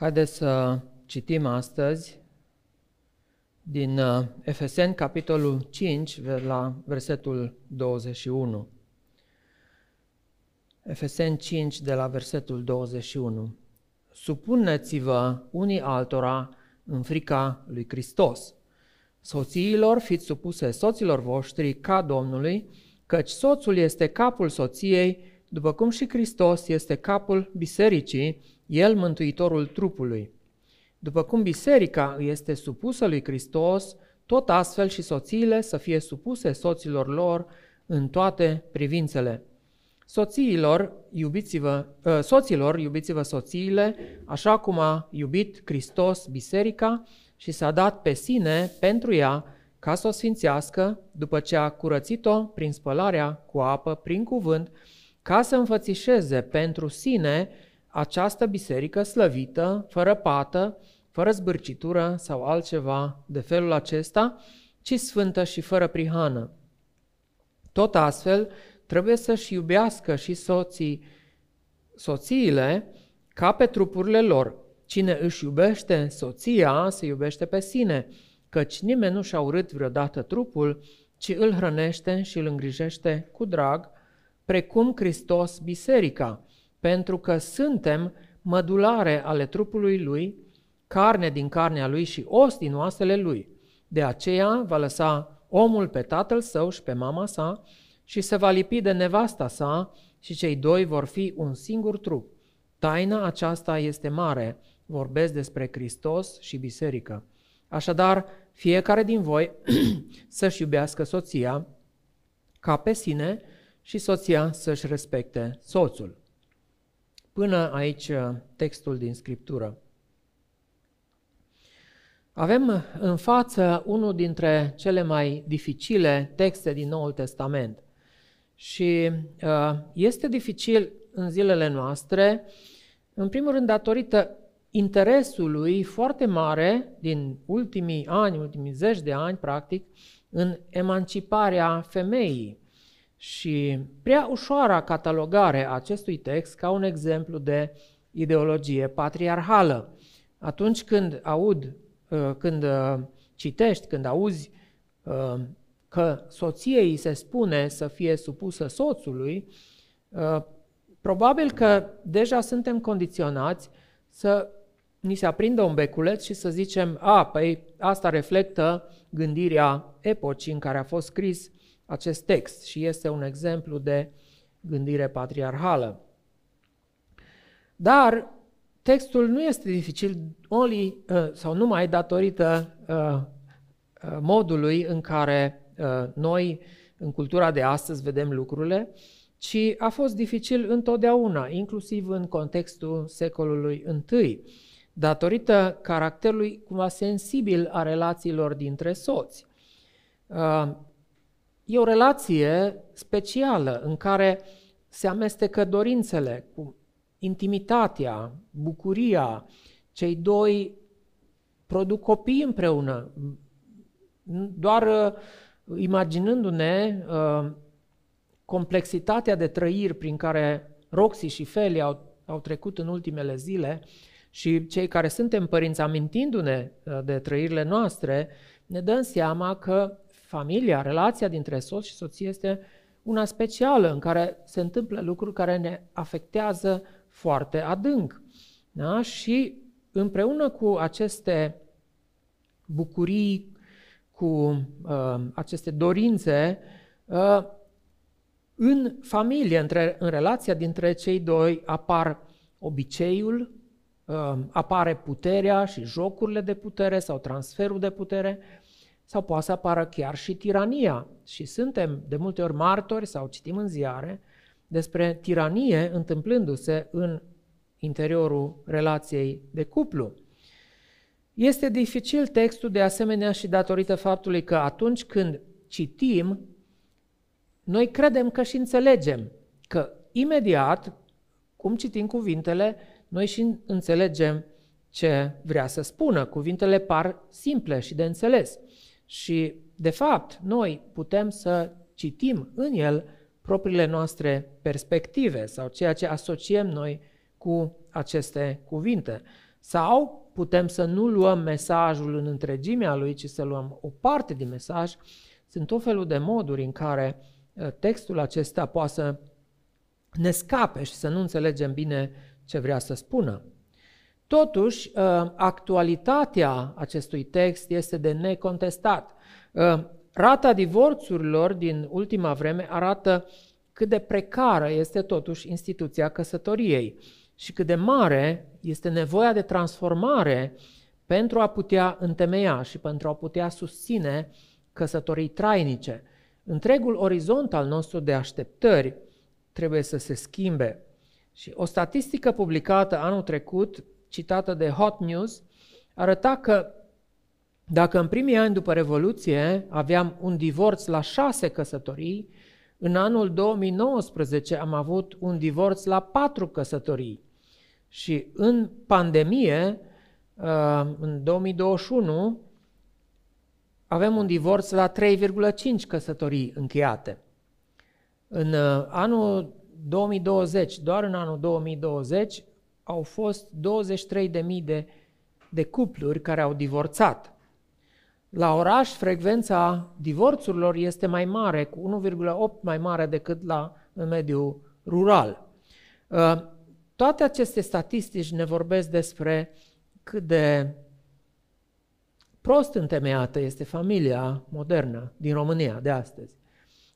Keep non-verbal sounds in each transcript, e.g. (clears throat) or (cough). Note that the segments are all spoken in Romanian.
Haideți să citim astăzi din uh, Efeseni, capitolul 5, la versetul 21. Efeseni 5, de la versetul 21. Supuneți-vă unii altora în frica lui Hristos. Soțiilor, fiți supuse soților voștri ca Domnului, căci soțul este capul soției, după cum și Hristos este capul bisericii, el mântuitorul trupului. După cum biserica este supusă lui Hristos, tot astfel și soțiile să fie supuse soților lor în toate privințele. Soțiilor, iubiți-vă, ă, soților, iubiți-vă soțiile, așa cum a iubit Hristos biserica și s-a dat pe sine pentru ea ca să o sfințească, după ce a curățit-o prin spălarea cu apă, prin cuvânt, ca să înfățișeze pentru sine această biserică slăvită, fără pată, fără zbârcitură sau altceva de felul acesta, ci sfântă și fără prihană. Tot astfel, trebuie să-și iubească și soții, soțiile ca pe trupurile lor. Cine își iubește soția, se iubește pe sine, căci nimeni nu și-a urât vreodată trupul, ci îl hrănește și îl îngrijește cu drag, precum Hristos biserica, pentru că suntem mădulare ale trupului lui, carne din carnea lui și os din oasele lui. De aceea va lăsa omul pe tatăl său și pe mama sa și se va lipi de nevasta sa și cei doi vor fi un singur trup. Taina aceasta este mare, vorbesc despre Hristos și biserică. Așadar, fiecare din voi (clears throat) să-și iubească soția ca pe sine și soția să-și respecte soțul. Până aici uh, textul din Scriptură. Avem uh, în față unul dintre cele mai dificile texte din Noul Testament. Și uh, este dificil în zilele noastre, în primul rând datorită interesului foarte mare din ultimii ani, ultimii zeci de ani, practic, în emanciparea femeii. Și prea ușoara catalogare a acestui text ca un exemplu de ideologie patriarhală. Atunci când aud, uh, când uh, citești, când auzi uh, că soției se spune să fie supusă soțului, probabil că deja suntem condiționați să ni se aprindă un beculeț și să zicem, a, păi asta reflectă gândirea epocii în care a fost scris acest text și este un exemplu de gândire patriarhală. Dar textul nu este dificil only, uh, sau numai datorită uh, uh, modului în care noi în cultura de astăzi vedem lucrurile, ci a fost dificil întotdeauna, inclusiv în contextul secolului I, datorită caracterului cumva sensibil a relațiilor dintre soți. E o relație specială în care se amestecă dorințele cu intimitatea, bucuria. Cei doi produc copii împreună, doar uh, imaginându-ne uh, complexitatea de trăiri prin care Roxy și Feli au, au trecut în ultimele zile și cei care suntem părinți amintindu-ne uh, de trăirile noastre, ne dăm seama că familia, relația dintre soț și soție este una specială în care se întâmplă lucruri care ne afectează foarte adânc. Da? Și împreună cu aceste bucurii, cu uh, aceste dorințe, uh, în familie, între, în relația dintre cei doi, apar obiceiul, uh, apare puterea și jocurile de putere sau transferul de putere, sau poate să apară chiar și tirania. Și suntem de multe ori martori sau citim în ziare despre tiranie întâmplându-se în interiorul relației de cuplu. Este dificil textul de asemenea și datorită faptului că atunci când citim, noi credem că și înțelegem, că imediat, cum citim cuvintele, noi și înțelegem ce vrea să spună. Cuvintele par simple și de înțeles. Și, de fapt, noi putem să citim în el propriile noastre perspective sau ceea ce asociem noi cu aceste cuvinte. Sau putem să nu luăm mesajul în întregimea lui, ci să luăm o parte din mesaj. Sunt tot felul de moduri în care uh, textul acesta poate să ne scape și să nu înțelegem bine ce vrea să spună. Totuși, uh, actualitatea acestui text este de necontestat. Uh, rata divorțurilor din ultima vreme arată cât de precară este totuși instituția căsătoriei și cât de mare este nevoia de transformare pentru a putea întemeia și pentru a putea susține căsătorii trainice. Întregul orizont al nostru de așteptări trebuie să se schimbe. Și o statistică publicată anul trecut, citată de Hot News, arăta că dacă în primii ani după Revoluție aveam un divorț la șase căsătorii, în anul 2019 am avut un divorț la patru căsătorii. Și în pandemie, uh, în 2021, avem un divorț la 3,5 căsătorii încheiate. În uh, anul 2020, doar în anul 2020, au fost 23.000 de, de cupluri care au divorțat. La oraș, frecvența divorțurilor este mai mare, cu 1,8 mai mare decât la în mediul rural. Uh, toate aceste statistici ne vorbesc despre cât de prost întemeiată este familia modernă din România de astăzi,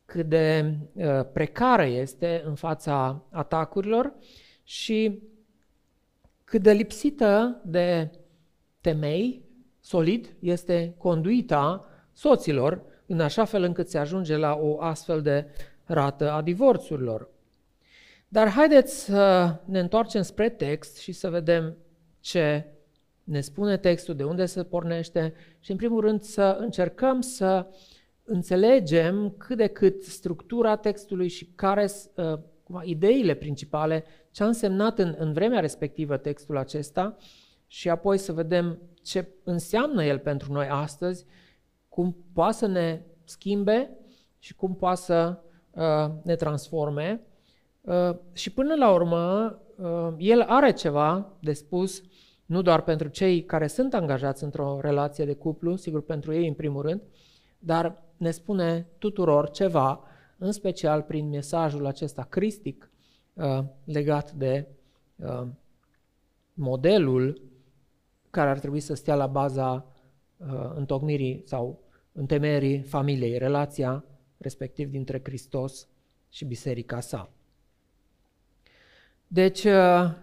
cât de uh, precară este în fața atacurilor și cât de lipsită de temei solid este conduita soților, în așa fel încât se ajunge la o astfel de rată a divorțurilor. Dar haideți să ne întoarcem spre text și să vedem ce ne spune textul, de unde se pornește și, în primul rând, să încercăm să înțelegem cât de cât structura textului și care uh, ideile principale, ce a însemnat în, în vremea respectivă textul acesta și apoi să vedem ce înseamnă el pentru noi astăzi, cum poate să ne schimbe și cum poate să uh, ne transforme. Uh, și până la urmă, uh, el are ceva de spus, nu doar pentru cei care sunt angajați într-o relație de cuplu, sigur pentru ei în primul rând, dar ne spune tuturor ceva, în special prin mesajul acesta cristic uh, legat de uh, modelul care ar trebui să stea la baza uh, întocmirii sau întemeierii familiei, relația respectiv dintre Hristos și biserica sa. Deci, uh,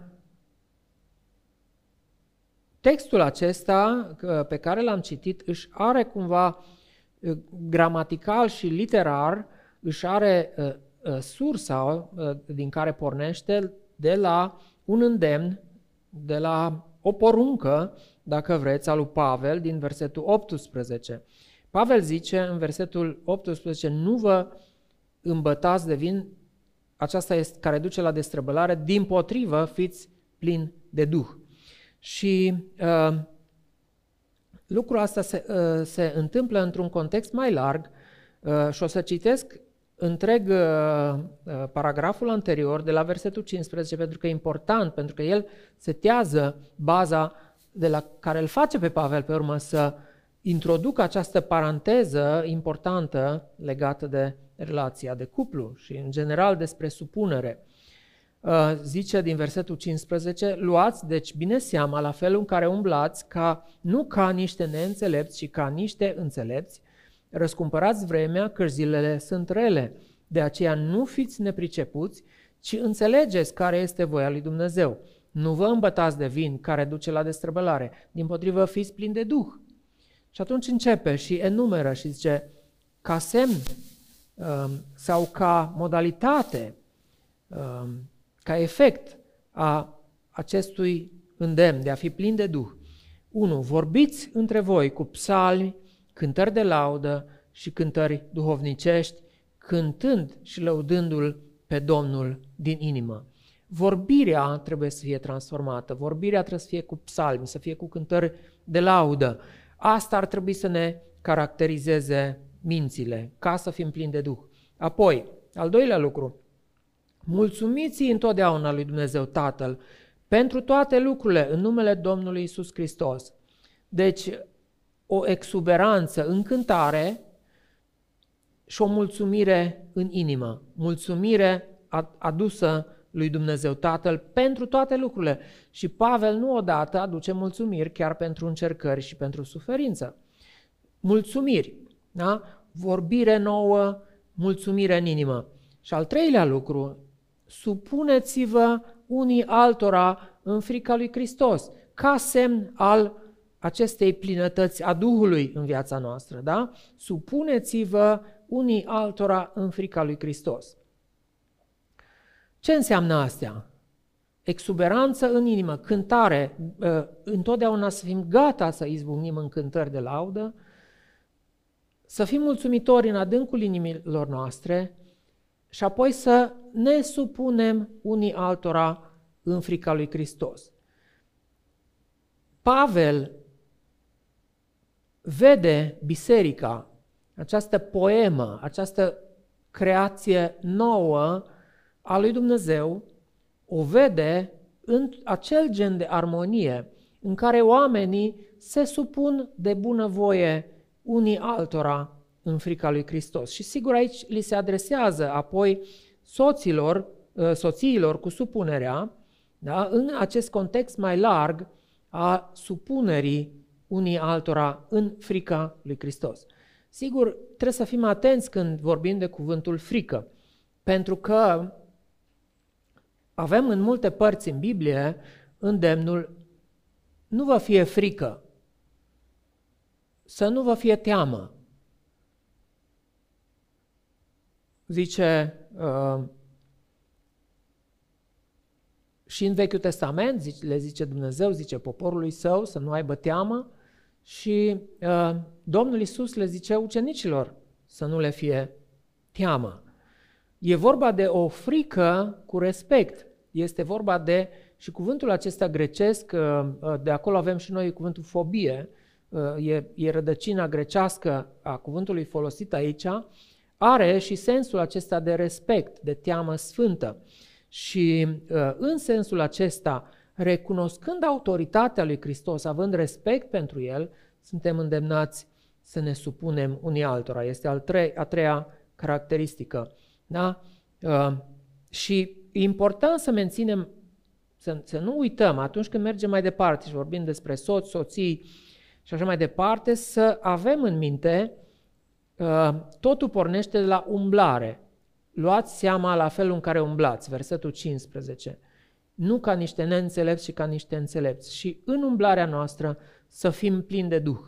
textul acesta uh, pe care l-am citit își are cumva uh, gramatical și literar, își are uh, uh, sursa uh, din care pornește de la un îndemn, de la o poruncă, dacă vreți, a lui Pavel din versetul 18. Pavel zice în versetul 18, nu vă îmbătați de vin, aceasta este care duce la destrăbălare, din potrivă fiți plini de Duh. Și uh, lucrul asta se, uh, se întâmplă într-un context mai larg uh, și o să citesc întreg uh, uh, paragraful anterior de la versetul 15 pentru că e important, pentru că el setează baza de la care îl face pe Pavel pe urmă să introducă această paranteză importantă legată de relația de cuplu și în general despre supunere. Uh, zice din versetul 15, luați deci bine seama la felul în care umblați, ca, nu ca niște neînțelepți, ci ca niște înțelepți, Răscumpărați vremea, că zilele sunt rele. De aceea nu fiți nepricepuți, ci înțelegeți care este voia lui Dumnezeu. Nu vă îmbătați de vin care duce la destrăbălare, din potrivă fiți plini de Duh. Și atunci începe și enumeră și zice, ca semn um, sau ca modalitate, um, ca efect a acestui îndemn de a fi plin de Duh. 1. Vorbiți între voi cu psalmi, cântări de laudă și cântări duhovnicești, cântând și lăudându-L pe Domnul din inimă. Vorbirea trebuie să fie transformată, vorbirea trebuie să fie cu psalmi, să fie cu cântări de laudă. Asta ar trebui să ne caracterizeze mințile, ca să fim plini de Duh. Apoi, al doilea lucru, mulțumiți întotdeauna lui Dumnezeu Tatăl pentru toate lucrurile în numele Domnului Isus Hristos. Deci, o exuberanță, încântare și o mulțumire în inimă. Mulțumire adusă lui Dumnezeu Tatăl pentru toate lucrurile. Și Pavel nu odată aduce mulțumiri chiar pentru încercări și pentru suferință. Mulțumiri, da? vorbire nouă, mulțumire în inimă. Și al treilea lucru, supuneți-vă unii altora în frica lui Hristos, ca semn al acestei plinătăți a Duhului în viața noastră, da? Supuneți-vă unii altora în frica lui Hristos. Ce înseamnă astea? Exuberanță în inimă, cântare, ă, întotdeauna să fim gata să izbucnim în cântări de laudă, să fim mulțumitori în adâncul inimilor noastre și apoi să ne supunem unii altora în frica lui Hristos. Pavel vede biserica, această poemă, această creație nouă a lui Dumnezeu, o vede în acel gen de armonie în care oamenii se supun de bunăvoie unii altora în frica lui Hristos. Și sigur aici li se adresează apoi soților, ă, soțiilor cu supunerea, da, în acest context mai larg a supunerii unii altora în frica lui Hristos. Sigur, trebuie să fim atenți când vorbim de cuvântul frică, pentru că avem în multe părți în Biblie îndemnul nu vă fie frică, să nu vă fie teamă. Zice uh, și în Vechiul Testament, zice, le zice Dumnezeu, zice poporului său să nu aibă teamă și uh, Domnul Isus le zice ucenicilor să nu le fie teamă. E vorba de o frică cu respect. Este vorba de, și cuvântul acesta grecesc, uh, uh, de acolo avem și noi cuvântul fobie, uh, e, e rădăcina grecească a cuvântului folosit aici, are și sensul acesta de respect, de teamă sfântă. Și în sensul acesta, recunoscând autoritatea lui Hristos, având respect pentru El, suntem îndemnați să ne supunem unii altora. Este al trei, a treia caracteristică. Da? Uh, și e important să menținem, să, să nu uităm atunci când mergem mai departe și vorbim despre soți, soții și așa mai departe, să avem în minte, uh, totul pornește de la umblare. Luați seama la felul în care umblați, versetul 15. Nu ca niște neînțelepți, ci ca niște înțelepți. Și în umblarea noastră să fim plini de Duh,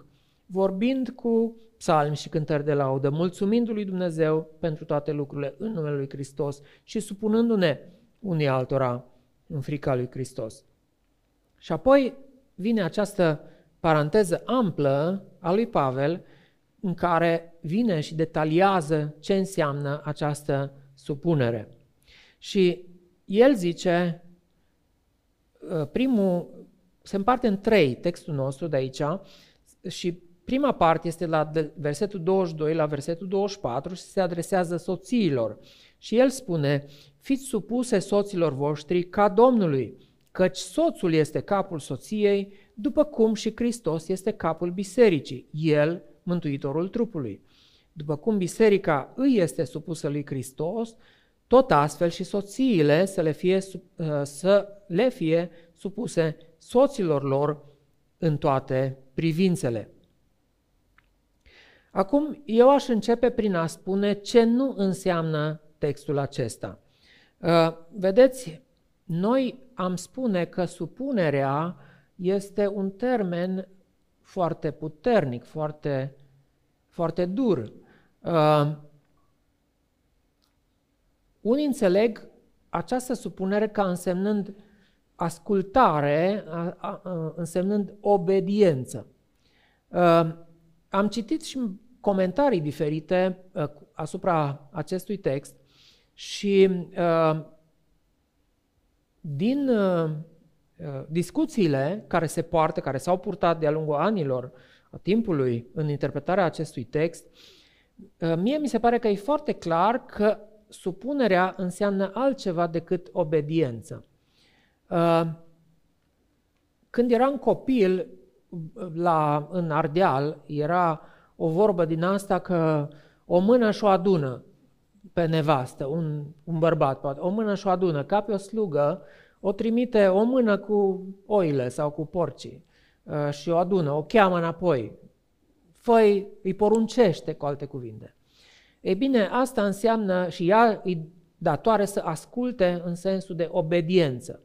vorbind cu psalmi și cântări de laudă, mulțumindu-lui Dumnezeu pentru toate lucrurile în numele lui Hristos și supunându-ne unii altora în frica lui Hristos. Și apoi vine această paranteză amplă a lui Pavel în care vine și detaliază ce înseamnă această supunere. Și el zice, ă, primul, se împarte în trei textul nostru de aici și prima parte este la versetul 22 la versetul 24 și se adresează soțiilor. Și el spune, fiți supuse soților voștri ca Domnului, căci soțul este capul soției, după cum și Hristos este capul bisericii, el mântuitorul trupului. După cum biserica îi este supusă lui Hristos, tot astfel și soțiile să le fie, să le fie supuse soților lor în toate privințele. Acum, eu aș începe prin a spune ce nu înseamnă textul acesta. Uh, vedeți, noi am spune că supunerea este un termen foarte puternic, foarte, foarte dur. Uh, unii înțeleg această supunere ca însemnând ascultare, însemnând obediență. Uh, am citit și comentarii diferite uh, asupra acestui text și uh, din discuțiile care se poartă, care s-au purtat de-a lungul anilor, a timpului, în interpretarea acestui text, mie mi se pare că e foarte clar că supunerea înseamnă altceva decât obediență. Uh, când eram copil, la, în Ardeal, era o vorbă din asta că o mână și o adună pe nevastă, un, un bărbat poate, o mână și o adună, ca pe o slugă, o trimite o mână cu oile sau cu porcii uh, și o adună, o cheamă înapoi. Făi, îi poruncește, cu alte cuvinte. Ei bine, asta înseamnă și ea îi datoare să asculte în sensul de obediență.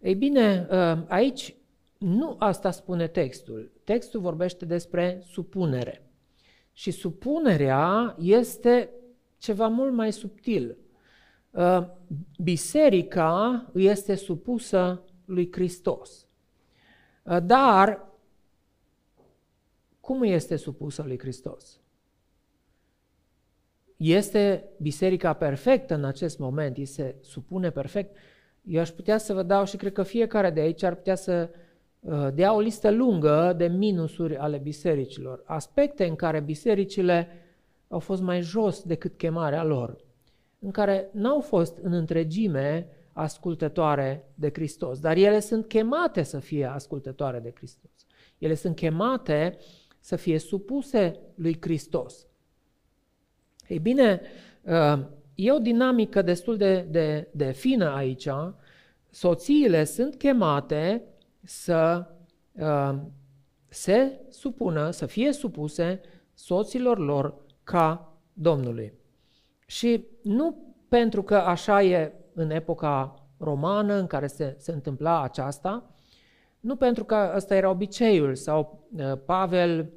Ei bine, uh, aici nu asta spune textul. Textul vorbește despre supunere. Și supunerea este ceva mult mai subtil. Uh, biserica este supusă lui Hristos. Uh, dar, cum este supusă lui Hristos? Este biserica perfectă în acest moment? Îi se supune perfect? Eu aș putea să vă dau și cred că fiecare de aici ar putea să uh, dea o listă lungă de minusuri ale bisericilor, aspecte în care bisericile au fost mai jos decât chemarea lor, în care n-au fost în întregime ascultătoare de Hristos, dar ele sunt chemate să fie ascultătoare de Hristos. Ele sunt chemate să fie supuse lui Hristos. Ei bine, uh, e o dinamică destul de, de, de fină aici. Soțiile sunt chemate să uh, se supună, să fie supuse soților lor ca Domnului. Și nu pentru că așa e în epoca romană în care se, se întâmpla aceasta, nu pentru că ăsta era obiceiul sau uh, Pavel,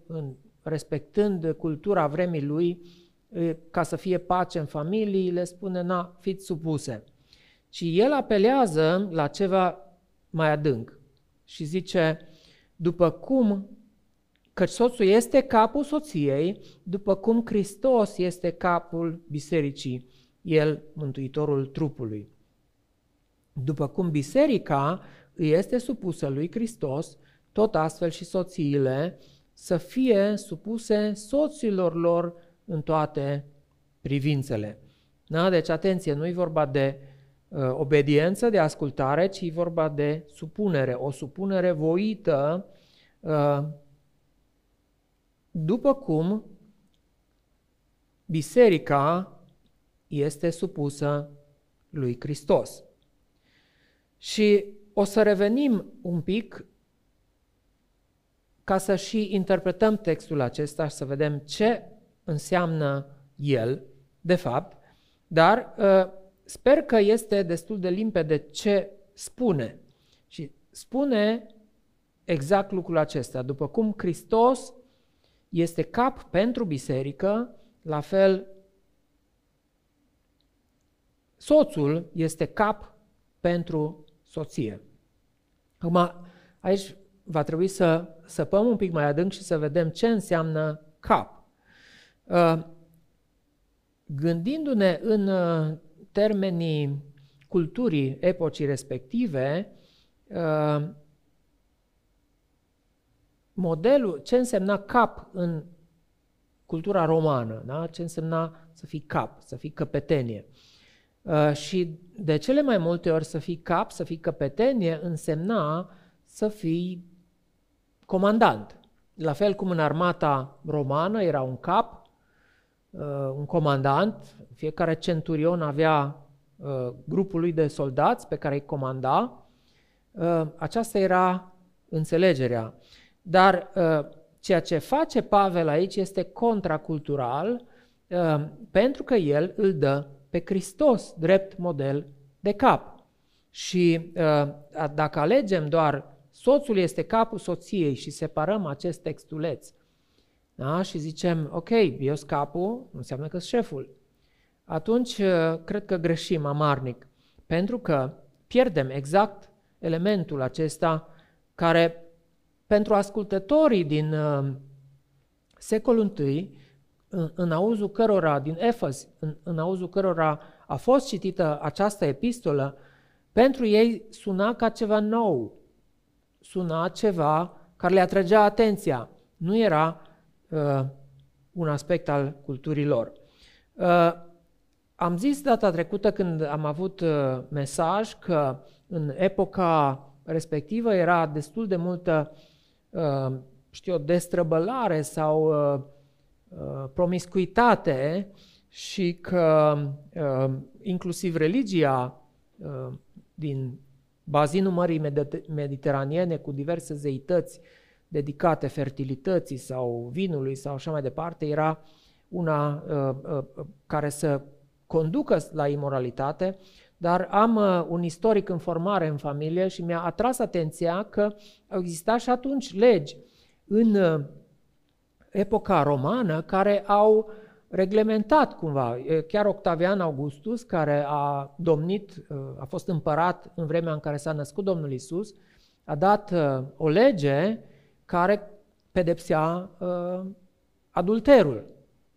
respectând cultura vremii lui, ca să fie pace în familii, le spune, na, fiți supuse. Și el apelează la ceva mai adânc și zice, după cum Căci soțul este capul soției, după cum Hristos este capul bisericii, el mântuitorul trupului. După cum biserica îi este supusă lui Hristos, tot astfel și soțiile să fie supuse soților lor în toate privințele. Da? Deci, atenție, nu e vorba de uh, obediență, de ascultare, ci e vorba de supunere, o supunere voită uh, după cum biserica este supusă lui Hristos. Și o să revenim un pic ca să și interpretăm textul acesta și să vedem ce înseamnă el, de fapt, dar uh, sper că este destul de limpede ce spune. Și spune exact lucrul acesta. După cum Hristos este cap pentru biserică, la fel soțul este cap pentru soție. Acum, aici va trebui să săpăm un pic mai adânc și să vedem ce înseamnă cap. Uh, gândindu-ne în uh, termenii culturii epocii respective, uh, modelul, ce însemna cap în cultura romană, da? ce însemna să fii cap, să fii căpetenie. Uh, și de cele mai multe ori să fii cap, să fii căpetenie, însemna să fii comandant. La fel cum în armata romană era un cap, uh, un comandant, fiecare centurion avea uh, grupul lui de soldați pe care îi comanda. Uh, aceasta era înțelegerea. Dar uh, ceea ce face Pavel aici este contracultural uh, pentru că el îl dă pe Hristos drept model de cap. Și uh, dacă alegem doar soțul este capul soției și separăm acest textuleț da? și zicem, ok, eu sunt capul, înseamnă că sunt șeful, atunci cred că greșim amarnic, pentru că pierdem exact elementul acesta care pentru ascultătorii din uh, secolul I, în, în auzul cărora, din Efes, în, în auzul cărora a fost citită această epistolă, pentru ei suna ca ceva nou, suna ceva care le atragea atenția. Nu era uh, un aspect al culturii lor. Uh, am zis data trecută când am avut uh, mesaj că în epoca respectivă era destul de multă, uh, știu destrăbălare sau uh, uh, promiscuitate și că inclusiv religia din bazinul Mării Mediteraniene cu diverse zeități dedicate fertilității sau vinului sau așa mai departe era una care să conducă la imoralitate dar am uh, un istoric în formare în familie și mi-a atras atenția că au existat și atunci legi în uh, epoca romană care au reglementat cumva. Chiar Octavian Augustus, care a domnit, uh, a fost împărat în vremea în care s-a născut Domnul Isus, a dat o lege care pedepsea adulterul,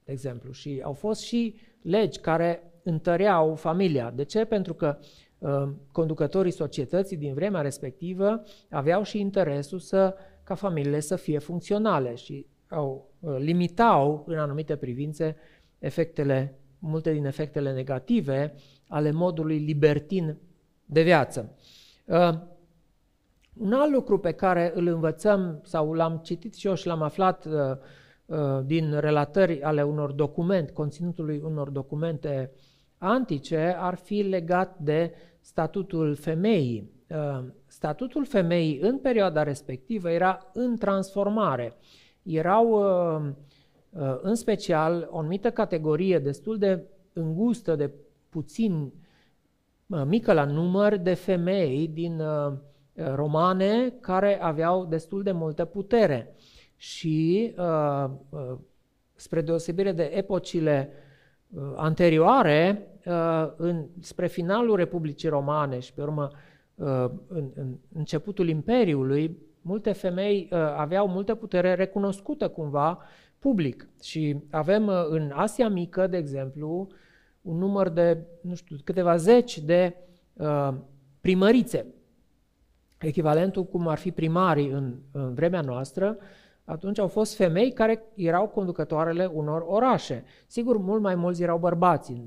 de exemplu. Și au fost și legi care întăreau familia. De ce? Pentru că uh, conducătorii societății din vremea respectivă aveau și interesul să, ca familiile să fie funcționale și au, uh, limitau în anumite privințe efectele, multe din efectele negative ale modului libertin de viață. Uh, un alt lucru pe care îl învățăm sau l-am citit și eu și l-am aflat uh, uh, din relatări ale unor documente, conținutului unor documente antice ar fi legat de statutul femeii. Uh, statutul femeii în perioada respectivă era în transformare. Erau uh, uh, în special o anumită categorie destul de îngustă, de puțin mică la număr de femei din romane care aveau destul de multă putere. Și spre deosebire de epocile Uh, anterioare, uh, în, spre finalul Republicii Romane și pe urmă uh, în, în începutul Imperiului, multe femei aveau multă putere recunoscută cumva public. Și avem în Asia Mică, de exemplu, un număr de, nu știu, câteva zeci de uh, primărițe, echivalentul cum ar fi primarii în, în vremea noastră, atunci au fost femei care erau conducătoarele unor orașe. Sigur, mult mai mulți erau bărbați,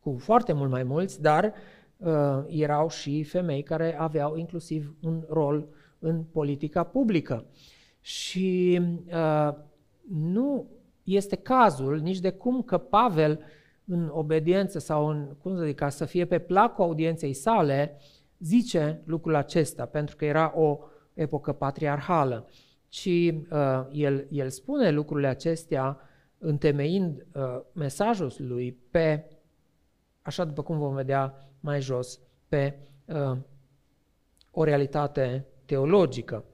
cu foarte mult mai mulți, dar uh, erau și femei care aveau inclusiv un rol în politica publică. Și uh, nu este cazul nici de cum că Pavel, în obediență sau în, cum să zic, ca să fie pe placul audienței sale, zice lucrul acesta, pentru că era o epocă patriarhală ci uh, el, el spune lucrurile acestea întemeind uh, mesajul lui pe, așa după cum vom vedea mai jos, pe uh, o realitate teologică.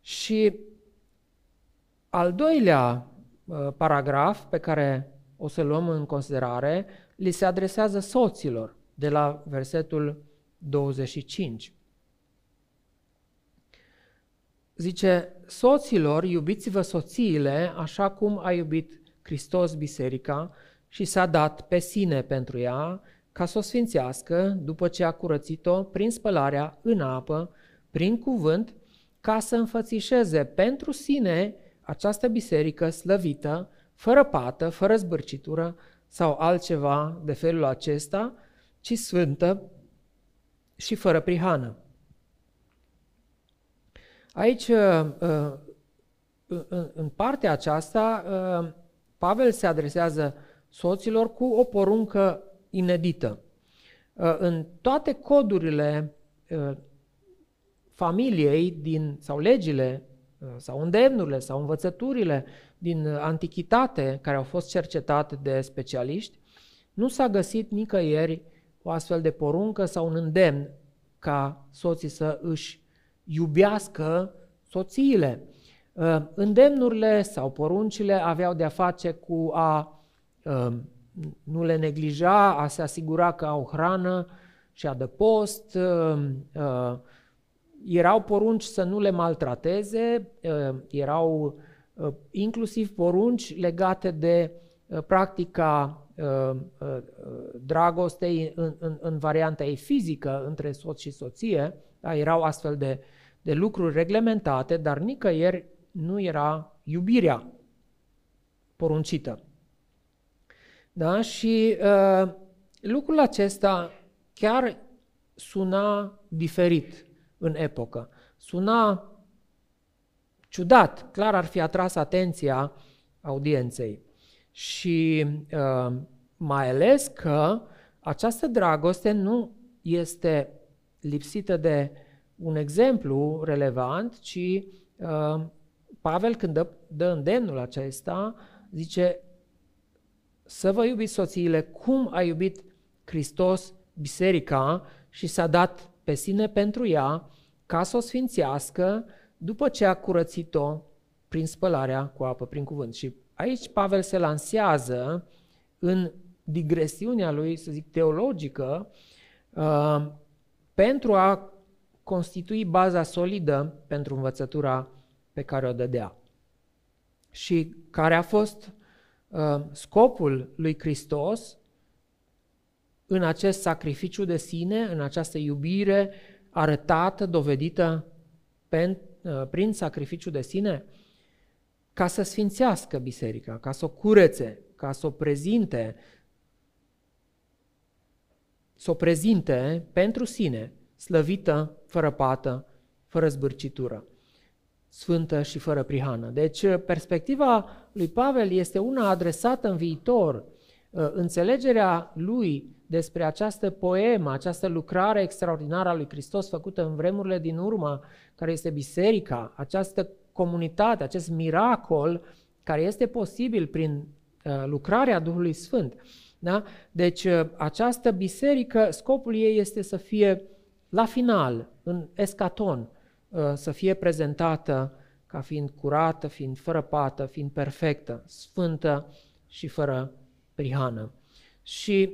Și al doilea uh, paragraf pe care o să luăm în considerare, li se adresează soților, de la versetul 25. Zice, soților, iubiți-vă soțiile așa cum a iubit Hristos biserica și s-a dat pe sine pentru ea ca să o sfințească după ce a curățit-o prin spălarea în apă, prin cuvânt, ca să înfățișeze pentru sine această biserică slăvită, fără pată, fără zbârcitură sau altceva de felul acesta, ci sfântă și fără prihană. Aici, uh, uh, în partea aceasta, uh, Pavel se adresează soților cu o poruncă inedită. În toate codurile familiei din, sau legile sau îndemnurile sau învățăturile din antichitate care au fost cercetate de specialiști, nu s-a găsit nicăieri o astfel de poruncă sau un îndemn ca soții să își iubească soțiile. Uh, îndemnurile sau poruncile aveau de-a face cu a uh, nu le neglija, a se asigura că au hrană și adăpost, uh, erau porunci să nu le maltrateze, erau inclusiv porunci legate de practica dragostei în, în, în varianta ei fizică între soț și soție, da? erau astfel de de lucruri reglementate, dar nicăieri nu era iubirea poruncită. Da? Și uh, lucrul acesta chiar suna diferit în epocă. Suna ciudat, clar ar fi atras atenția audienței. Și uh, mai ales că această dragoste nu este lipsită de un exemplu relevant, ci uh, Pavel când dă, dă îndemnul acesta, zice să vă iubiți soțiile cum a iubit Hristos biserica și s-a dat pe sine pentru ea ca să o sfințească după ce a curățit-o prin spălarea cu apă, prin cuvânt. Și aici Pavel se lansează în digresiunea lui, să zic, teologică, uh, pentru a constitui baza solidă pentru învățătura pe care o dădea. Și care a fost uh, scopul lui Hristos în acest sacrificiu de sine, în această iubire arătată, dovedită pen, uh, prin sacrificiu de sine, ca să sfințească biserica, ca să o curețe, ca să o prezinte, să o prezinte pentru sine, slăvită, fără pată, fără zbârcitură, sfântă și fără prihană. Deci perspectiva lui Pavel este una adresată în viitor. Uh, înțelegerea lui despre această poemă, această lucrare extraordinară a lui Hristos făcută în vremurile din urmă, care este biserica, această comunitate, acest miracol care este posibil prin uh, lucrarea Duhului Sfânt. Da? Deci uh, această biserică, scopul ei este să fie la final, în escaton, uh, să fie prezentată ca fiind curată, fiind fără pată, fiind perfectă, sfântă și fără prihană. Și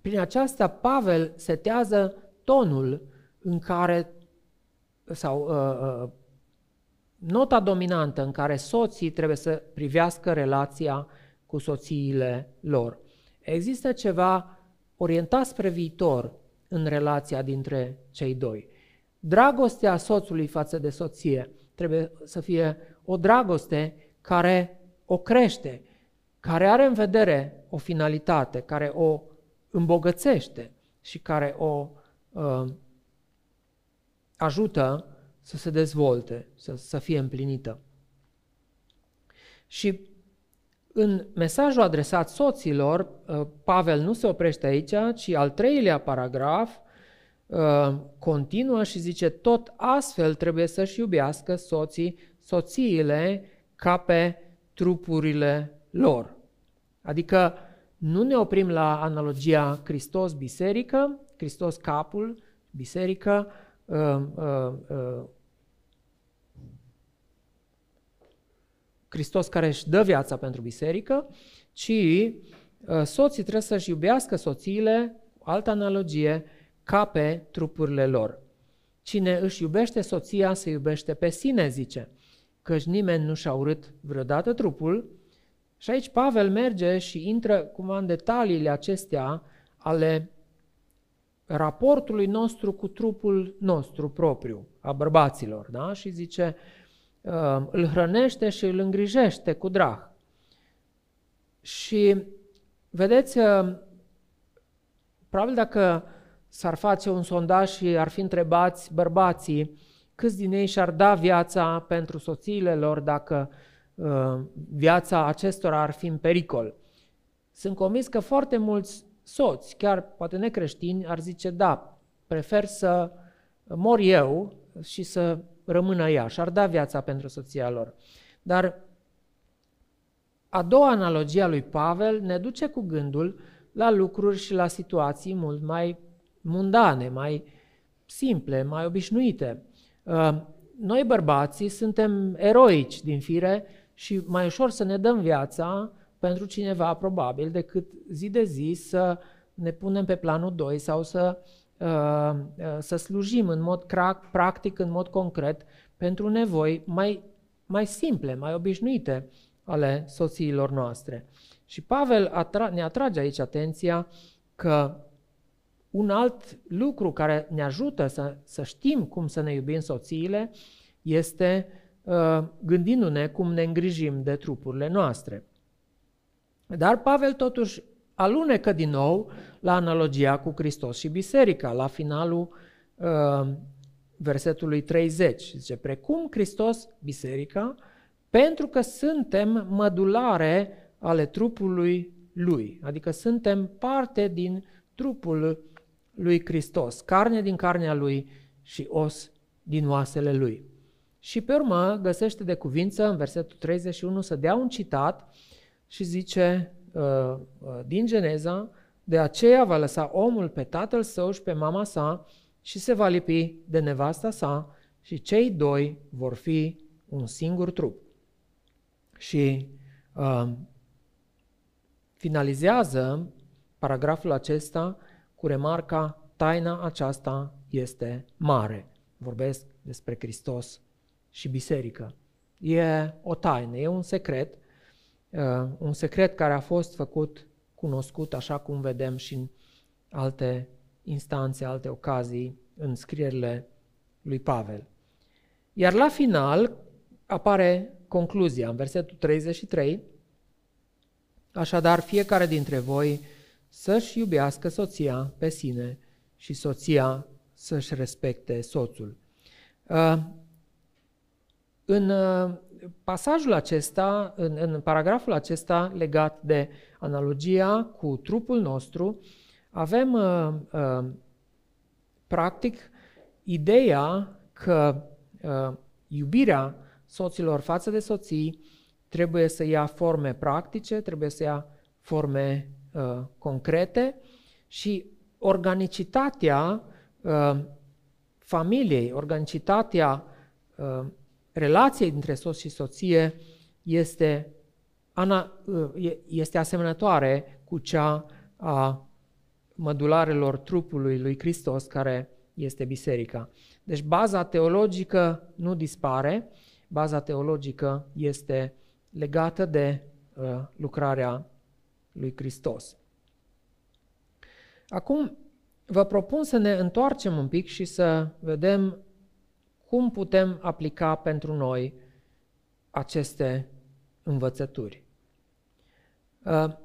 prin aceasta Pavel setează tonul în care, sau uh, uh, nota dominantă în care soții trebuie să privească relația cu soțiile lor. Există ceva orientat spre viitor în relația dintre cei doi. Dragostea soțului față de soție trebuie să fie o dragoste care o crește, care are în vedere o finalitate, care o îmbogățește și care o uh, ajută să se dezvolte, să, să fie împlinită. Și în mesajul adresat soților, uh, Pavel nu se oprește aici, ci al treilea paragraf uh, continuă și zice tot astfel trebuie să-și iubească soții, soțiile ca pe trupurile lor. Adică nu ne oprim la analogia Hristos-biserică, Hristos capul, biserică, uh, uh, uh, Hristos care își dă viața pentru biserică, ci soții trebuie să-și iubească soțiile, altă analogie, ca pe trupurile lor. Cine își iubește soția, se iubește pe sine, zice, căci nimeni nu și-a urât vreodată trupul, și aici Pavel merge și intră cumva în detaliile acestea ale raportului nostru cu trupul nostru propriu, a bărbaților, da? Și zice, uh, îl hrănește și îl îngrijește cu drag. Și vedeți, uh, probabil dacă s-ar face un sondaj și ar fi întrebați bărbații câți din ei și-ar da viața pentru soțiile lor dacă uh, Uh, viața acestora ar fi în pericol. Sunt convins că foarte mulți soți, chiar poate necreștini, ar zice, da, prefer să mor eu și să rămână ea și ar da viața pentru soția lor. Dar a doua analogie a lui Pavel ne duce cu gândul la lucruri și la situații mult mai mundane, mai simple, mai obișnuite. Uh, noi bărbații suntem eroici din fire și mai ușor să ne dăm viața pentru cineva probabil decât zi de zi să ne punem pe planul 2 sau să, uh, uh, să slujim în mod practic, în mod concret, pentru nevoi mai, mai simple, mai obișnuite ale soțiilor noastre. Și Pavel atra- ne atrage aici atenția că un alt lucru care ne ajută să, să știm cum să ne iubim soțiile este Uh, gândindu-ne cum ne îngrijim de trupurile noastre. Dar Pavel totuși alunecă din nou la analogia cu Hristos și biserica, la finalul uh, versetului 30. Zice, precum Hristos, biserica, pentru că suntem mădulare ale trupului lui, adică suntem parte din trupul lui Hristos, carne din carnea lui și os din oasele lui. Și pe urmă găsește de cuvință în versetul 31 să dea un citat și zice uh, uh, din Geneza, de aceea va lăsa omul pe tatăl său și pe mama sa și se va lipi de nevasta sa și cei doi vor fi un singur trup. Și uh, finalizează paragraful acesta cu remarca taina aceasta este mare. Vorbesc despre Hristos și biserică. E o taină, e un secret, uh, un secret care a fost făcut cunoscut așa cum vedem și în alte instanțe, alte ocazii, în scrierile lui Pavel. Iar la final apare concluzia, în versetul 33, Așadar, fiecare dintre voi să-și iubească soția pe sine și soția să-și respecte soțul. Uh, în uh, pasajul acesta, în, în paragraful acesta legat de analogia cu trupul nostru, avem uh, uh, practic ideea că uh, iubirea soților față de soții trebuie să ia forme practice, trebuie să ia forme uh, concrete și organicitatea uh, familiei, organicitatea uh, relației dintre soț și soție este, ana, uh, este asemănătoare cu cea a mădularelor trupului lui Hristos, care este biserica. Deci baza teologică nu dispare, baza teologică este legată de uh, lucrarea lui Hristos. Acum vă propun să ne întoarcem un pic și să vedem cum putem aplica pentru noi aceste învățături. Uh,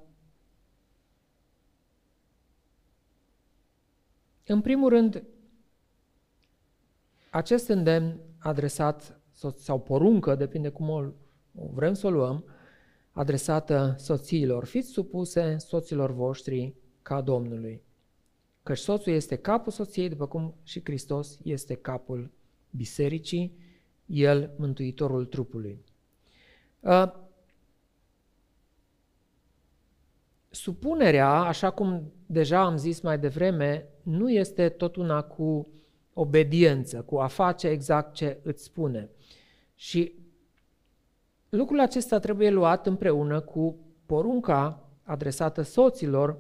în primul rând, acest îndemn adresat sau poruncă, depinde cum o vrem să o luăm, adresată soțiilor. Fiți supuse soților voștri ca Domnului. Căci soțul este capul soției, după cum și Hristos este capul bisericii, el mântuitorul trupului. Supunerea, așa cum deja am zis mai devreme, nu este tot una cu obediență, cu a face exact ce îți spune. Și Lucrul acesta trebuie luat împreună cu porunca adresată soților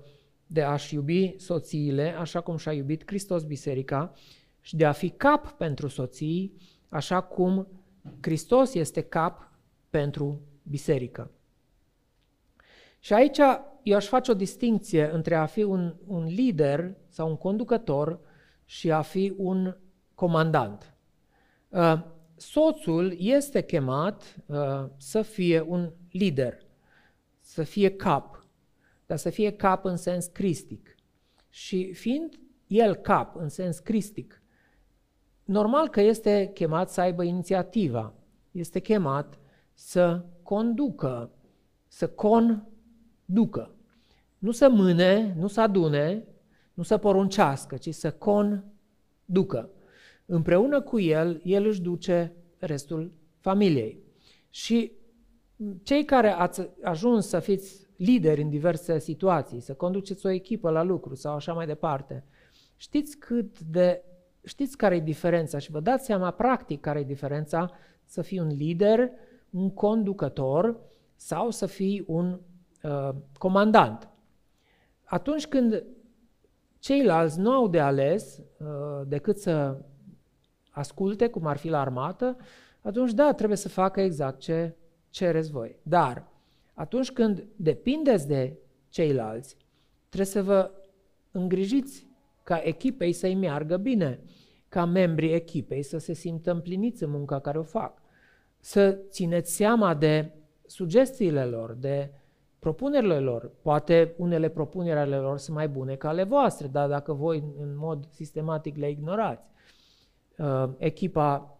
de a-și iubi soțiile așa cum și-a iubit Hristos biserica și de a fi cap pentru soții așa cum Hristos este cap pentru biserică. Și aici eu aș face o distinție între a fi un, un lider sau un conducător și a fi un comandant. Uh, soțul este chemat uh, să fie un lider, să fie cap, dar să fie cap în sens cristic. Și fiind el cap în sens cristic, normal că este chemat să aibă inițiativa, este chemat să conducă, să conducă. Nu să mâne, nu să adune, nu să poruncească, ci să conducă împreună cu el, el își duce restul familiei. Și cei care ați ajuns să fiți lideri în diverse situații, să conduceți o echipă la lucru sau așa mai departe, știți cât de știți care e diferența și vă dați seama practic care e diferența să fii un lider, un conducător sau să fii un uh, comandant. Atunci când ceilalți nu au de ales uh, decât să asculte, cum ar fi la armată, atunci da, trebuie să facă exact ce cereți voi. Dar atunci când depindeți de ceilalți, trebuie să vă îngrijiți ca echipei să-i meargă bine, ca membrii echipei să se simtă împliniți în munca care o fac, să țineți seama de sugestiile lor, de propunerile lor. Poate unele propuneri ale lor sunt mai bune ca ale voastre, dar dacă voi în mod sistematic le ignorați, uh, echipa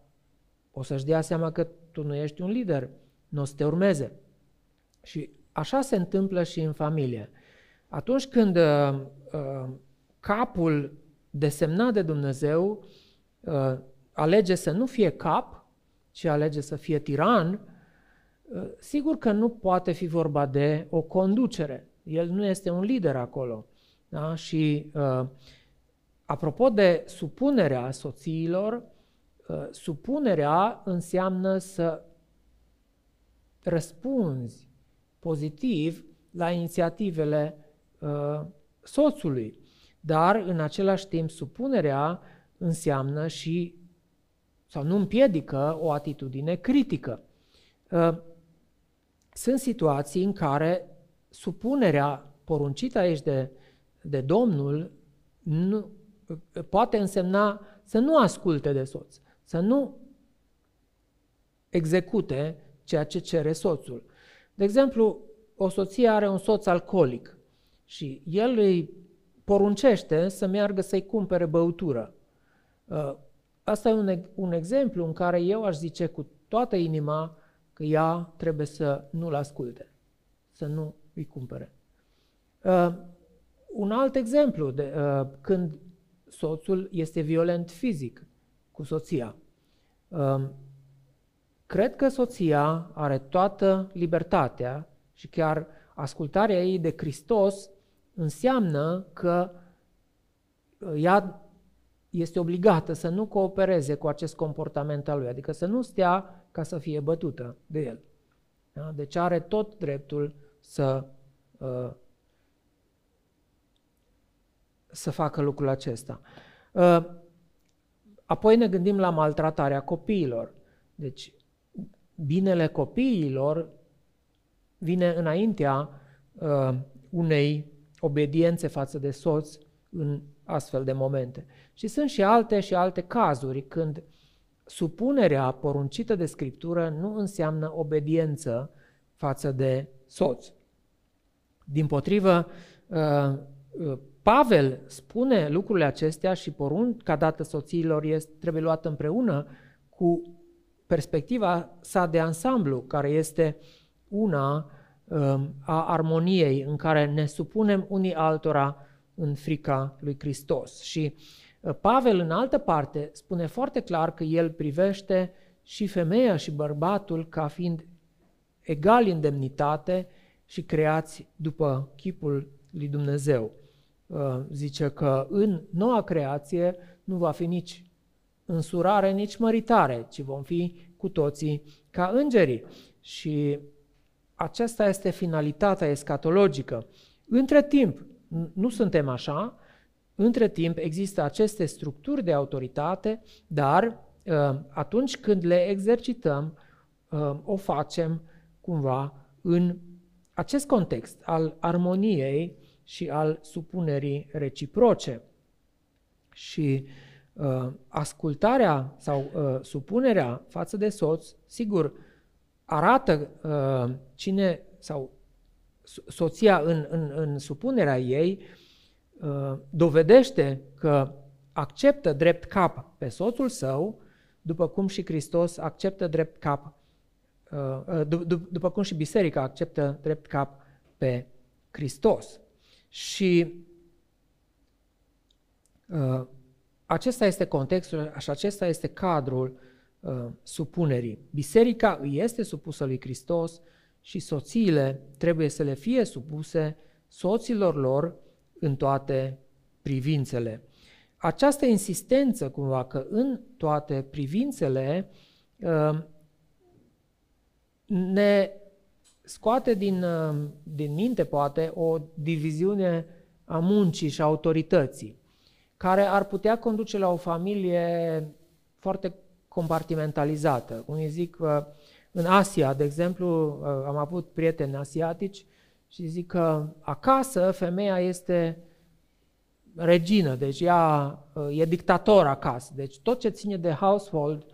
o să-și dea seama că tu nu ești un lider, nu o să te urmeze. Și așa se întâmplă și în familie. Atunci când uh, uh, capul desemnat de Dumnezeu uh, alege să nu fie cap, ci alege să fie tiran, uh, sigur că nu poate fi vorba de o conducere. El nu este un lider acolo. Da? Și uh, apropo de supunerea soțiilor, uh, supunerea înseamnă să răspunzi pozitiv la inițiativele uh, soțului. Dar, în același timp, supunerea înseamnă și, sau nu împiedică, o atitudine critică. Uh, sunt situații în care supunerea poruncită aici de, de Domnul nu, poate însemna să nu asculte de soț, să nu execute ceea ce cere soțul. De exemplu, o soție are un soț alcoolic și el îi poruncește să meargă să-i cumpere băutură. Uh, asta e un, un exemplu în care eu aș zice cu toată inima că ea trebuie să nu-l asculte, să nu îi cumpere. Uh, un alt exemplu, de, uh, când soțul este violent fizic cu soția. Uh, cred că soția are toată libertatea și chiar ascultarea ei de Hristos înseamnă că uh, ea este obligată să nu coopereze cu acest comportament al lui, adică să nu stea ca să fie bătută de el. Da? Deci are tot dreptul să, uh, să facă lucrul acesta. Uh, apoi ne gândim la maltratarea copiilor. Deci, binele copiilor vine înaintea uh, unei obediențe față de soț în astfel de momente. Și sunt și alte și alte cazuri când supunerea poruncită de Scriptură nu înseamnă obediență față de soț. Din potrivă, uh, uh, Pavel spune lucrurile acestea și porunca dată soțiilor este, trebuie luată împreună cu perspectiva sa de ansamblu, care este una um, a armoniei în care ne supunem unii altora în frica lui Hristos. Și uh, Pavel, în altă parte, spune foarte clar că el privește și femeia și bărbatul ca fiind egali în demnitate și creați după chipul lui Dumnezeu. Uh, zice că în noua creație nu va fi nici însurare, nici măritare, ci vom fi cu toții ca îngerii. Și aceasta este finalitatea escatologică. Între timp, nu suntem așa, între timp există aceste structuri de autoritate, dar uh, atunci când le exercităm, uh, o facem cumva în acest context al armoniei și al supunerii reciproce. Și uh, ascultarea sau uh, supunerea față de soț, sigur, arată uh, cine sau soția în, în, în supunerea ei, uh, dovedește că acceptă drept cap pe soțul său, după cum și Hristos acceptă drept cap, uh, uh, după cum și biserica acceptă drept cap pe Hristos. Și uh, acesta este contextul și acesta este cadrul uh, supunerii. Biserica îi este supusă lui Hristos și soțiile trebuie să le fie supuse soților lor în toate privințele. Această insistență cumva că în toate privințele uh, ne scoate din, uh, din minte, poate, o diviziune a muncii și autorității, care ar putea conduce la o familie foarte compartimentalizată. Unii zic că în Asia, de exemplu, uh, am avut prieteni asiatici și zic că acasă femeia este regină, deci ea uh, e dictator acasă. Deci tot ce ține de household,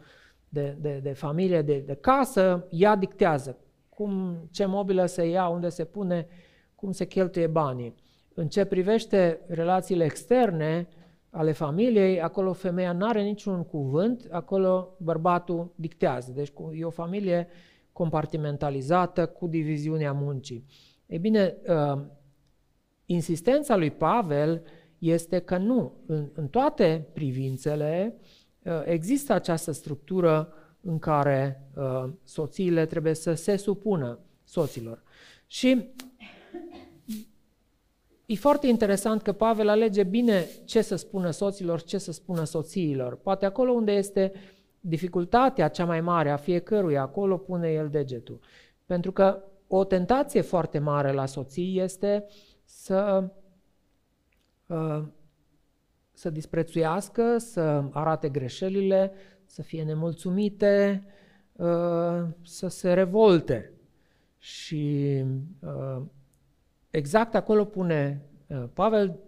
de, de, de familie, de, de casă, ea dictează cum, ce mobilă se ia, unde se pune, cum se cheltuie banii. În ce privește relațiile externe, ale familiei, acolo femeia nu are niciun cuvânt, acolo bărbatul dictează. Deci e o familie compartimentalizată cu diviziunea muncii. Ei bine, uh, insistența lui Pavel este că nu, în, în toate privințele uh, există această structură în care uh, soțiile trebuie să se supună soților. Și e foarte interesant că Pavel alege bine ce să spună soților, ce să spună soțiilor. Poate acolo unde este dificultatea cea mai mare a fiecăruia, acolo pune el degetul. Pentru că o tentație foarte mare la soții este să, uh, să disprețuiască, să arate greșelile, să fie nemulțumite, uh, să se revolte. Și uh, exact acolo pune Pavel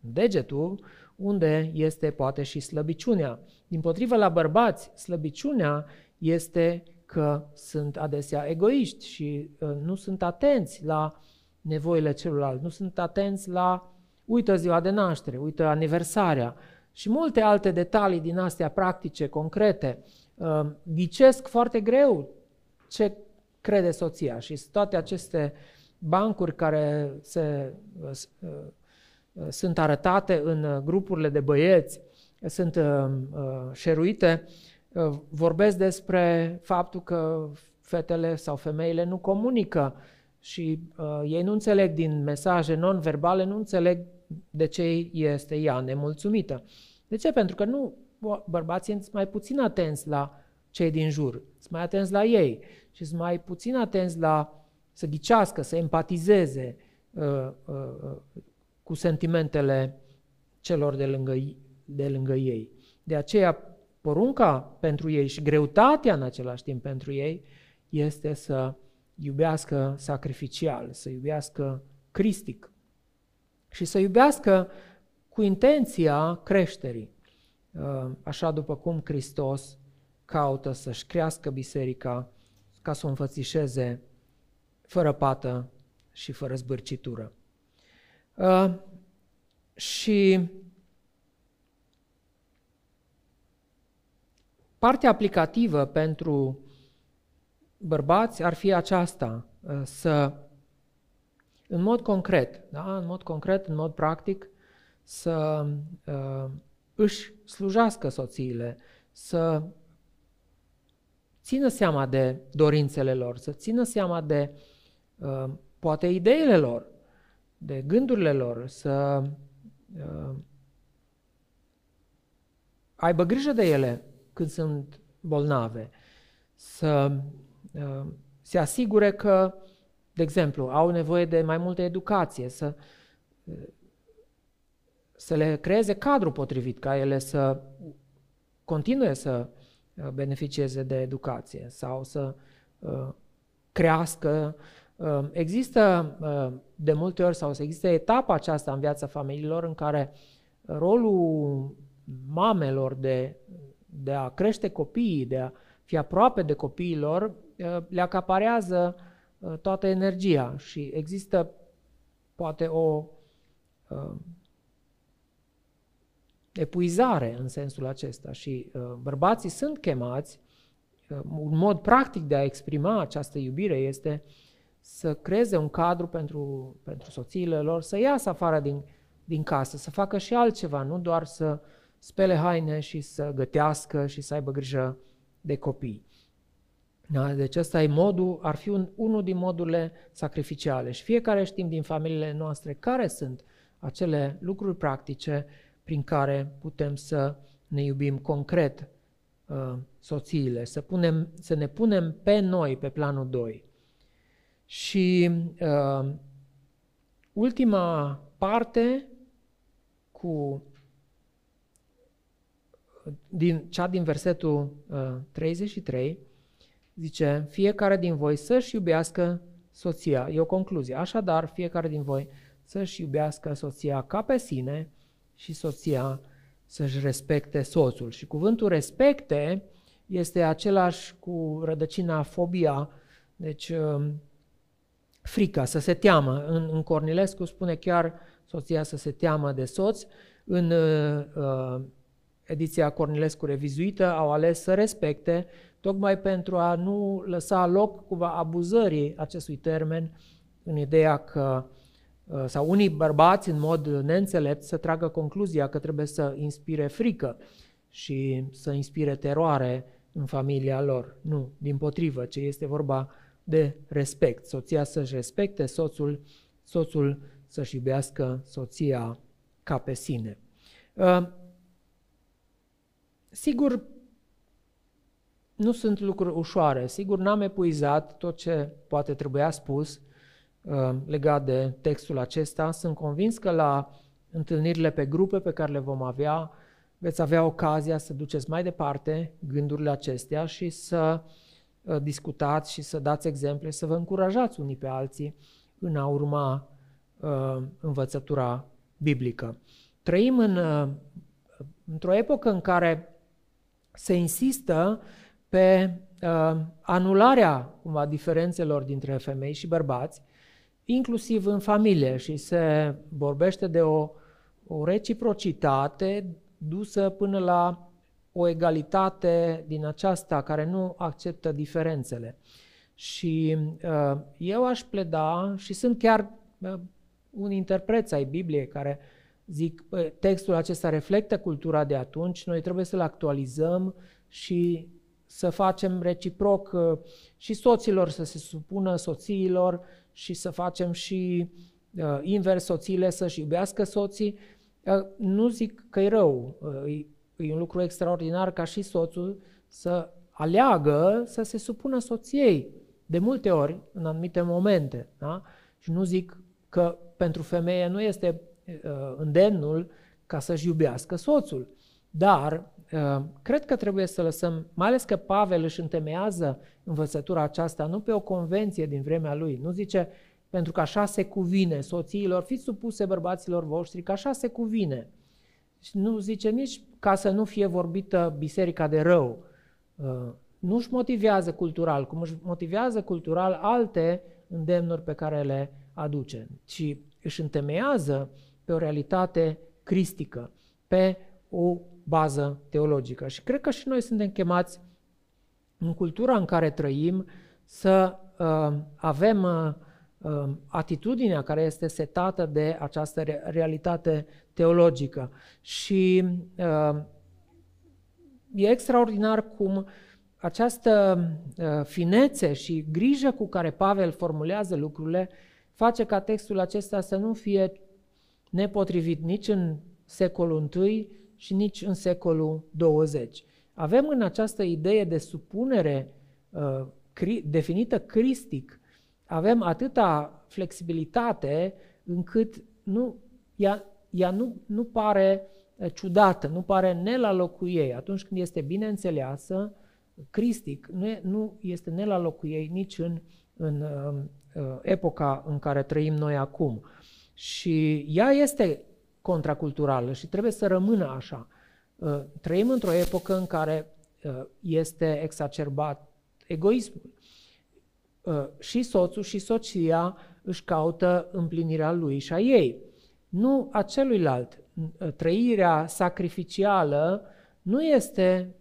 degetul unde este poate și slăbiciunea. Din potrivă la bărbați, slăbiciunea este că sunt adesea egoiști și uh, nu sunt atenți la nevoile celuilalt, nu sunt atenți la uită ziua de naștere, uită aniversarea și multe alte detalii din astea practice, concrete. Uh, ghicesc foarte greu ce crede soția și toate aceste bancuri care se, uh, sunt arătate în grupurile de băieți, sunt șeruite, Uh, vorbesc despre faptul că fetele sau femeile nu comunică și uh, ei nu înțeleg din mesaje non-verbale, nu înțeleg de ce este ea nemulțumită. De ce? Pentru că nu bărbații sunt mai puțin atenți la cei din jur, sunt mai atenți la ei și sunt mai puțin atenți la să ghicească, să empatizeze uh, uh, uh cu sentimentele celor de lângă, de lângă ei. De aceea porunca pentru ei și greutatea în același timp pentru ei este să iubească sacrificial, să iubească cristic și să iubească cu intenția creșterii, uh, așa după cum Hristos caută să-și crească biserica ca să o înfățișeze fără pată și fără zbârcitură. Uh, și Partea aplicativă pentru bărbați ar fi aceasta, uh, să în mod concret, da? în mod concret, în mod practic, să uh, își slujească soțiile, să țină seama de dorințele lor, să țină seama de uh, poate ideile lor, de gândurile lor, să uh, aibă grijă de ele când sunt bolnave, să uh, se asigure că, de exemplu, au nevoie de mai multă educație, să, uh, să le creeze cadrul potrivit ca ele să continue să uh, beneficieze de educație sau să crească. Există de multe ori sau să există etapa aceasta în viața familiilor în care rolul mamelor de de a crește copiii, de a fi aproape de copiilor, uh, le acaparează uh, toată energia și există poate o uh, epuizare în sensul acesta și bărbații sunt chemați, un mod practic de a exprima această iubire este să creeze un cadru pentru, pentru soțiile lor, să iasă afară din, din casă, să facă și altceva, nu doar să uh, spele haine și să gătească și să aibă grijă de copii. Da? Deci ăsta e modul, ar fi un, unul din modurile sacrificiale și fiecare știm din familiile noastre care sunt acele lucruri practice prin care putem să ne iubim concret uh, soțiile, să, punem, să ne punem pe noi pe planul 2. Și uh, ultima parte cu din, cea din versetul uh, 33, zice, fiecare din voi să-și iubească soția. E o concluzie. Așadar, fiecare din voi să-și iubească soția ca pe sine și soția să-și respecte soțul. Și cuvântul respecte este același cu rădăcina fobia. Deci, uh, frica, să se teamă. În, în Cornilescu spune chiar soția să se teamă de soț. În uh, ediția Cornilescu revizuită au ales să respecte, tocmai pentru a nu lăsa loc cu abuzării acestui termen în ideea că uh, sau unii bărbați în mod neînțelept să tragă concluzia că trebuie să inspire frică și să inspire teroare în familia lor. Nu, din potrivă, ce este vorba de respect. Soția să-și respecte soțul, soțul să-și iubească soția ca pe sine. Uh, sigur, nu sunt lucruri ușoare. Sigur, n-am epuizat tot ce poate trebuia spus uh, legat de textul acesta. Sunt convins că la întâlnirile pe grupe pe care le vom avea, veți avea ocazia să duceți mai departe gândurile acestea și să uh, discutați și să dați exemple, să vă încurajați unii pe alții în a urma uh, învățătura biblică. Trăim în, uh, într-o epocă în care se insistă pe uh, anularea cumva diferențelor dintre femei și bărbați, inclusiv în familie și se vorbește de o, o reciprocitate dusă până la o egalitate din aceasta care nu acceptă diferențele. Și uh, eu aș pleda și sunt chiar uh, un interpret ai Bibliei care zic, textul acesta reflectă cultura de atunci, noi trebuie să-l actualizăm și să facem reciproc uh, și soților să se supună soțiilor și să facem și uh, invers soțiile să-și iubească soții. Uh, nu zic că e rău, uh, e, e un lucru extraordinar ca și soțul să aleagă să se supună soției, de multe ori, în anumite momente. Da? Și nu zic că pentru femeie nu este uh, îndemnul ca să-și iubească soțul, dar uh, cred că trebuie să lăsăm, mai ales că Pavel își întemeiază învățătura aceasta nu pe o convenție din vremea lui, nu zice pentru că așa se cuvine soțiilor, fiți supuse bărbaților voștri, că așa se cuvine. Și nu zice nici ca să nu fie vorbită biserica de rău. Uh, nu își motivează cultural, cum își motivează cultural alte îndemnuri pe care le aduce, ci își întemeiază pe o realitate cristică, pe o bază teologică. Și cred că și noi suntem chemați în cultura în care trăim să uh, avem uh, uh, atitudinea care este setată de această re- realitate teologică. Și uh, e extraordinar cum această uh, finețe și grijă cu care Pavel formulează lucrurile face ca textul acesta să nu fie nepotrivit nici în secolul I și nici în secolul 20. Avem în această idee de supunere uh, cri, definită cristic, avem atâta flexibilitate încât nu, ea, ea nu, nu pare uh, ciudată, nu pare ne la locul ei. Atunci când este bine înțeleasă, cristic, nu, e, nu este ne la locul ei nici în, în uh, uh, epoca în care trăim noi acum. Și ea este contraculturală și trebuie să rămână așa. Uh, trăim într-o epocă în care uh, este exacerbat egoismul. Uh, și soțul și soția își caută împlinirea lui și a ei, nu a celuilalt. Trăirea sacrificială nu este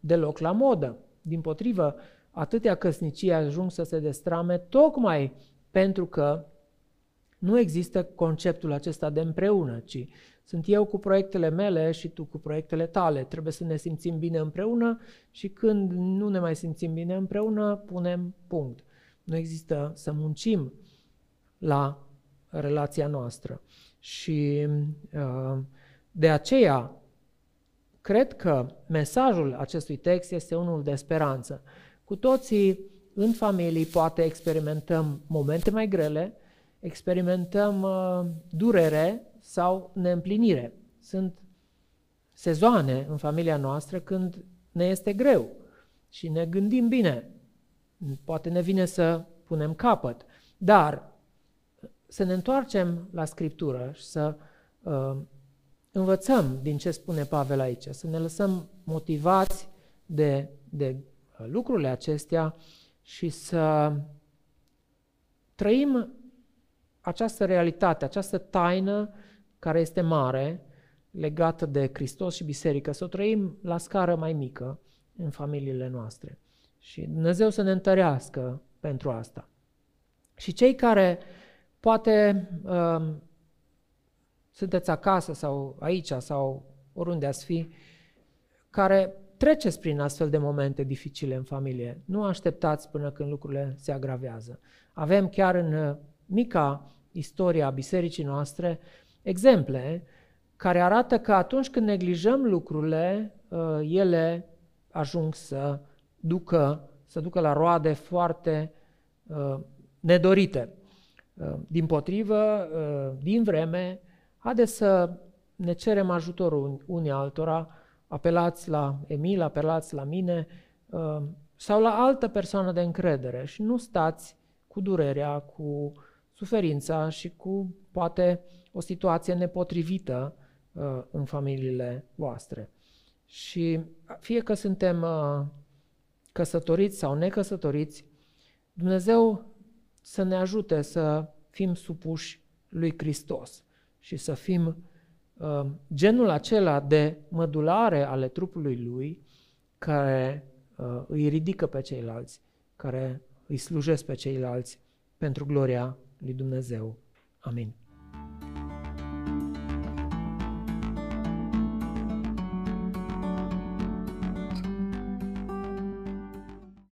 deloc la modă. Din potrivă, atâtea căsnicii ajung să se destrame tocmai pentru că nu există conceptul acesta de împreună, ci sunt eu cu proiectele mele și tu cu proiectele tale. Trebuie să ne simțim bine împreună și când nu ne mai simțim bine împreună, punem punct. Nu există să muncim la relația noastră. Și uh, de aceea, cred că mesajul acestui text este unul de speranță. Cu toții în familii poate experimentăm momente mai grele, experimentăm uh, durere sau neîmplinire. Sunt sezoane în familia noastră când ne este greu și ne gândim bine. Poate ne vine să punem capăt, dar să ne întoarcem la Scriptură și să uh, învățăm din ce spune Pavel aici, să ne lăsăm motivați de, de lucrurile acestea și să trăim această realitate, această taină care este mare, legată de Hristos și biserică, să o trăim la scară mai mică în familiile noastre. Și Dumnezeu să ne întărească pentru asta. Și cei care poate uh, sunteți acasă sau aici sau oriunde ați fi, care treceți prin astfel de momente dificile în familie. Nu așteptați până când lucrurile se agravează. Avem chiar în uh, mica istoria bisericii noastre exemple care arată că atunci când neglijăm lucrurile, uh, ele ajung să ducă, să ducă la roade foarte uh, nedorite. Din potrivă, din vreme, haideți să ne cerem ajutorul unii altora, apelați la Emil, apelați la mine uh, sau la altă persoană de încredere și nu stați cu durerea, cu suferința și cu poate o situație nepotrivită uh, în familiile voastre. Și fie că suntem uh, căsătoriți sau necăsătoriți, Dumnezeu să ne ajute să fim supuși lui Hristos și să fim uh, genul acela de mădulare ale trupului lui care uh, îi ridică pe ceilalți, care îi slujesc pe ceilalți pentru gloria lui Dumnezeu. Amin.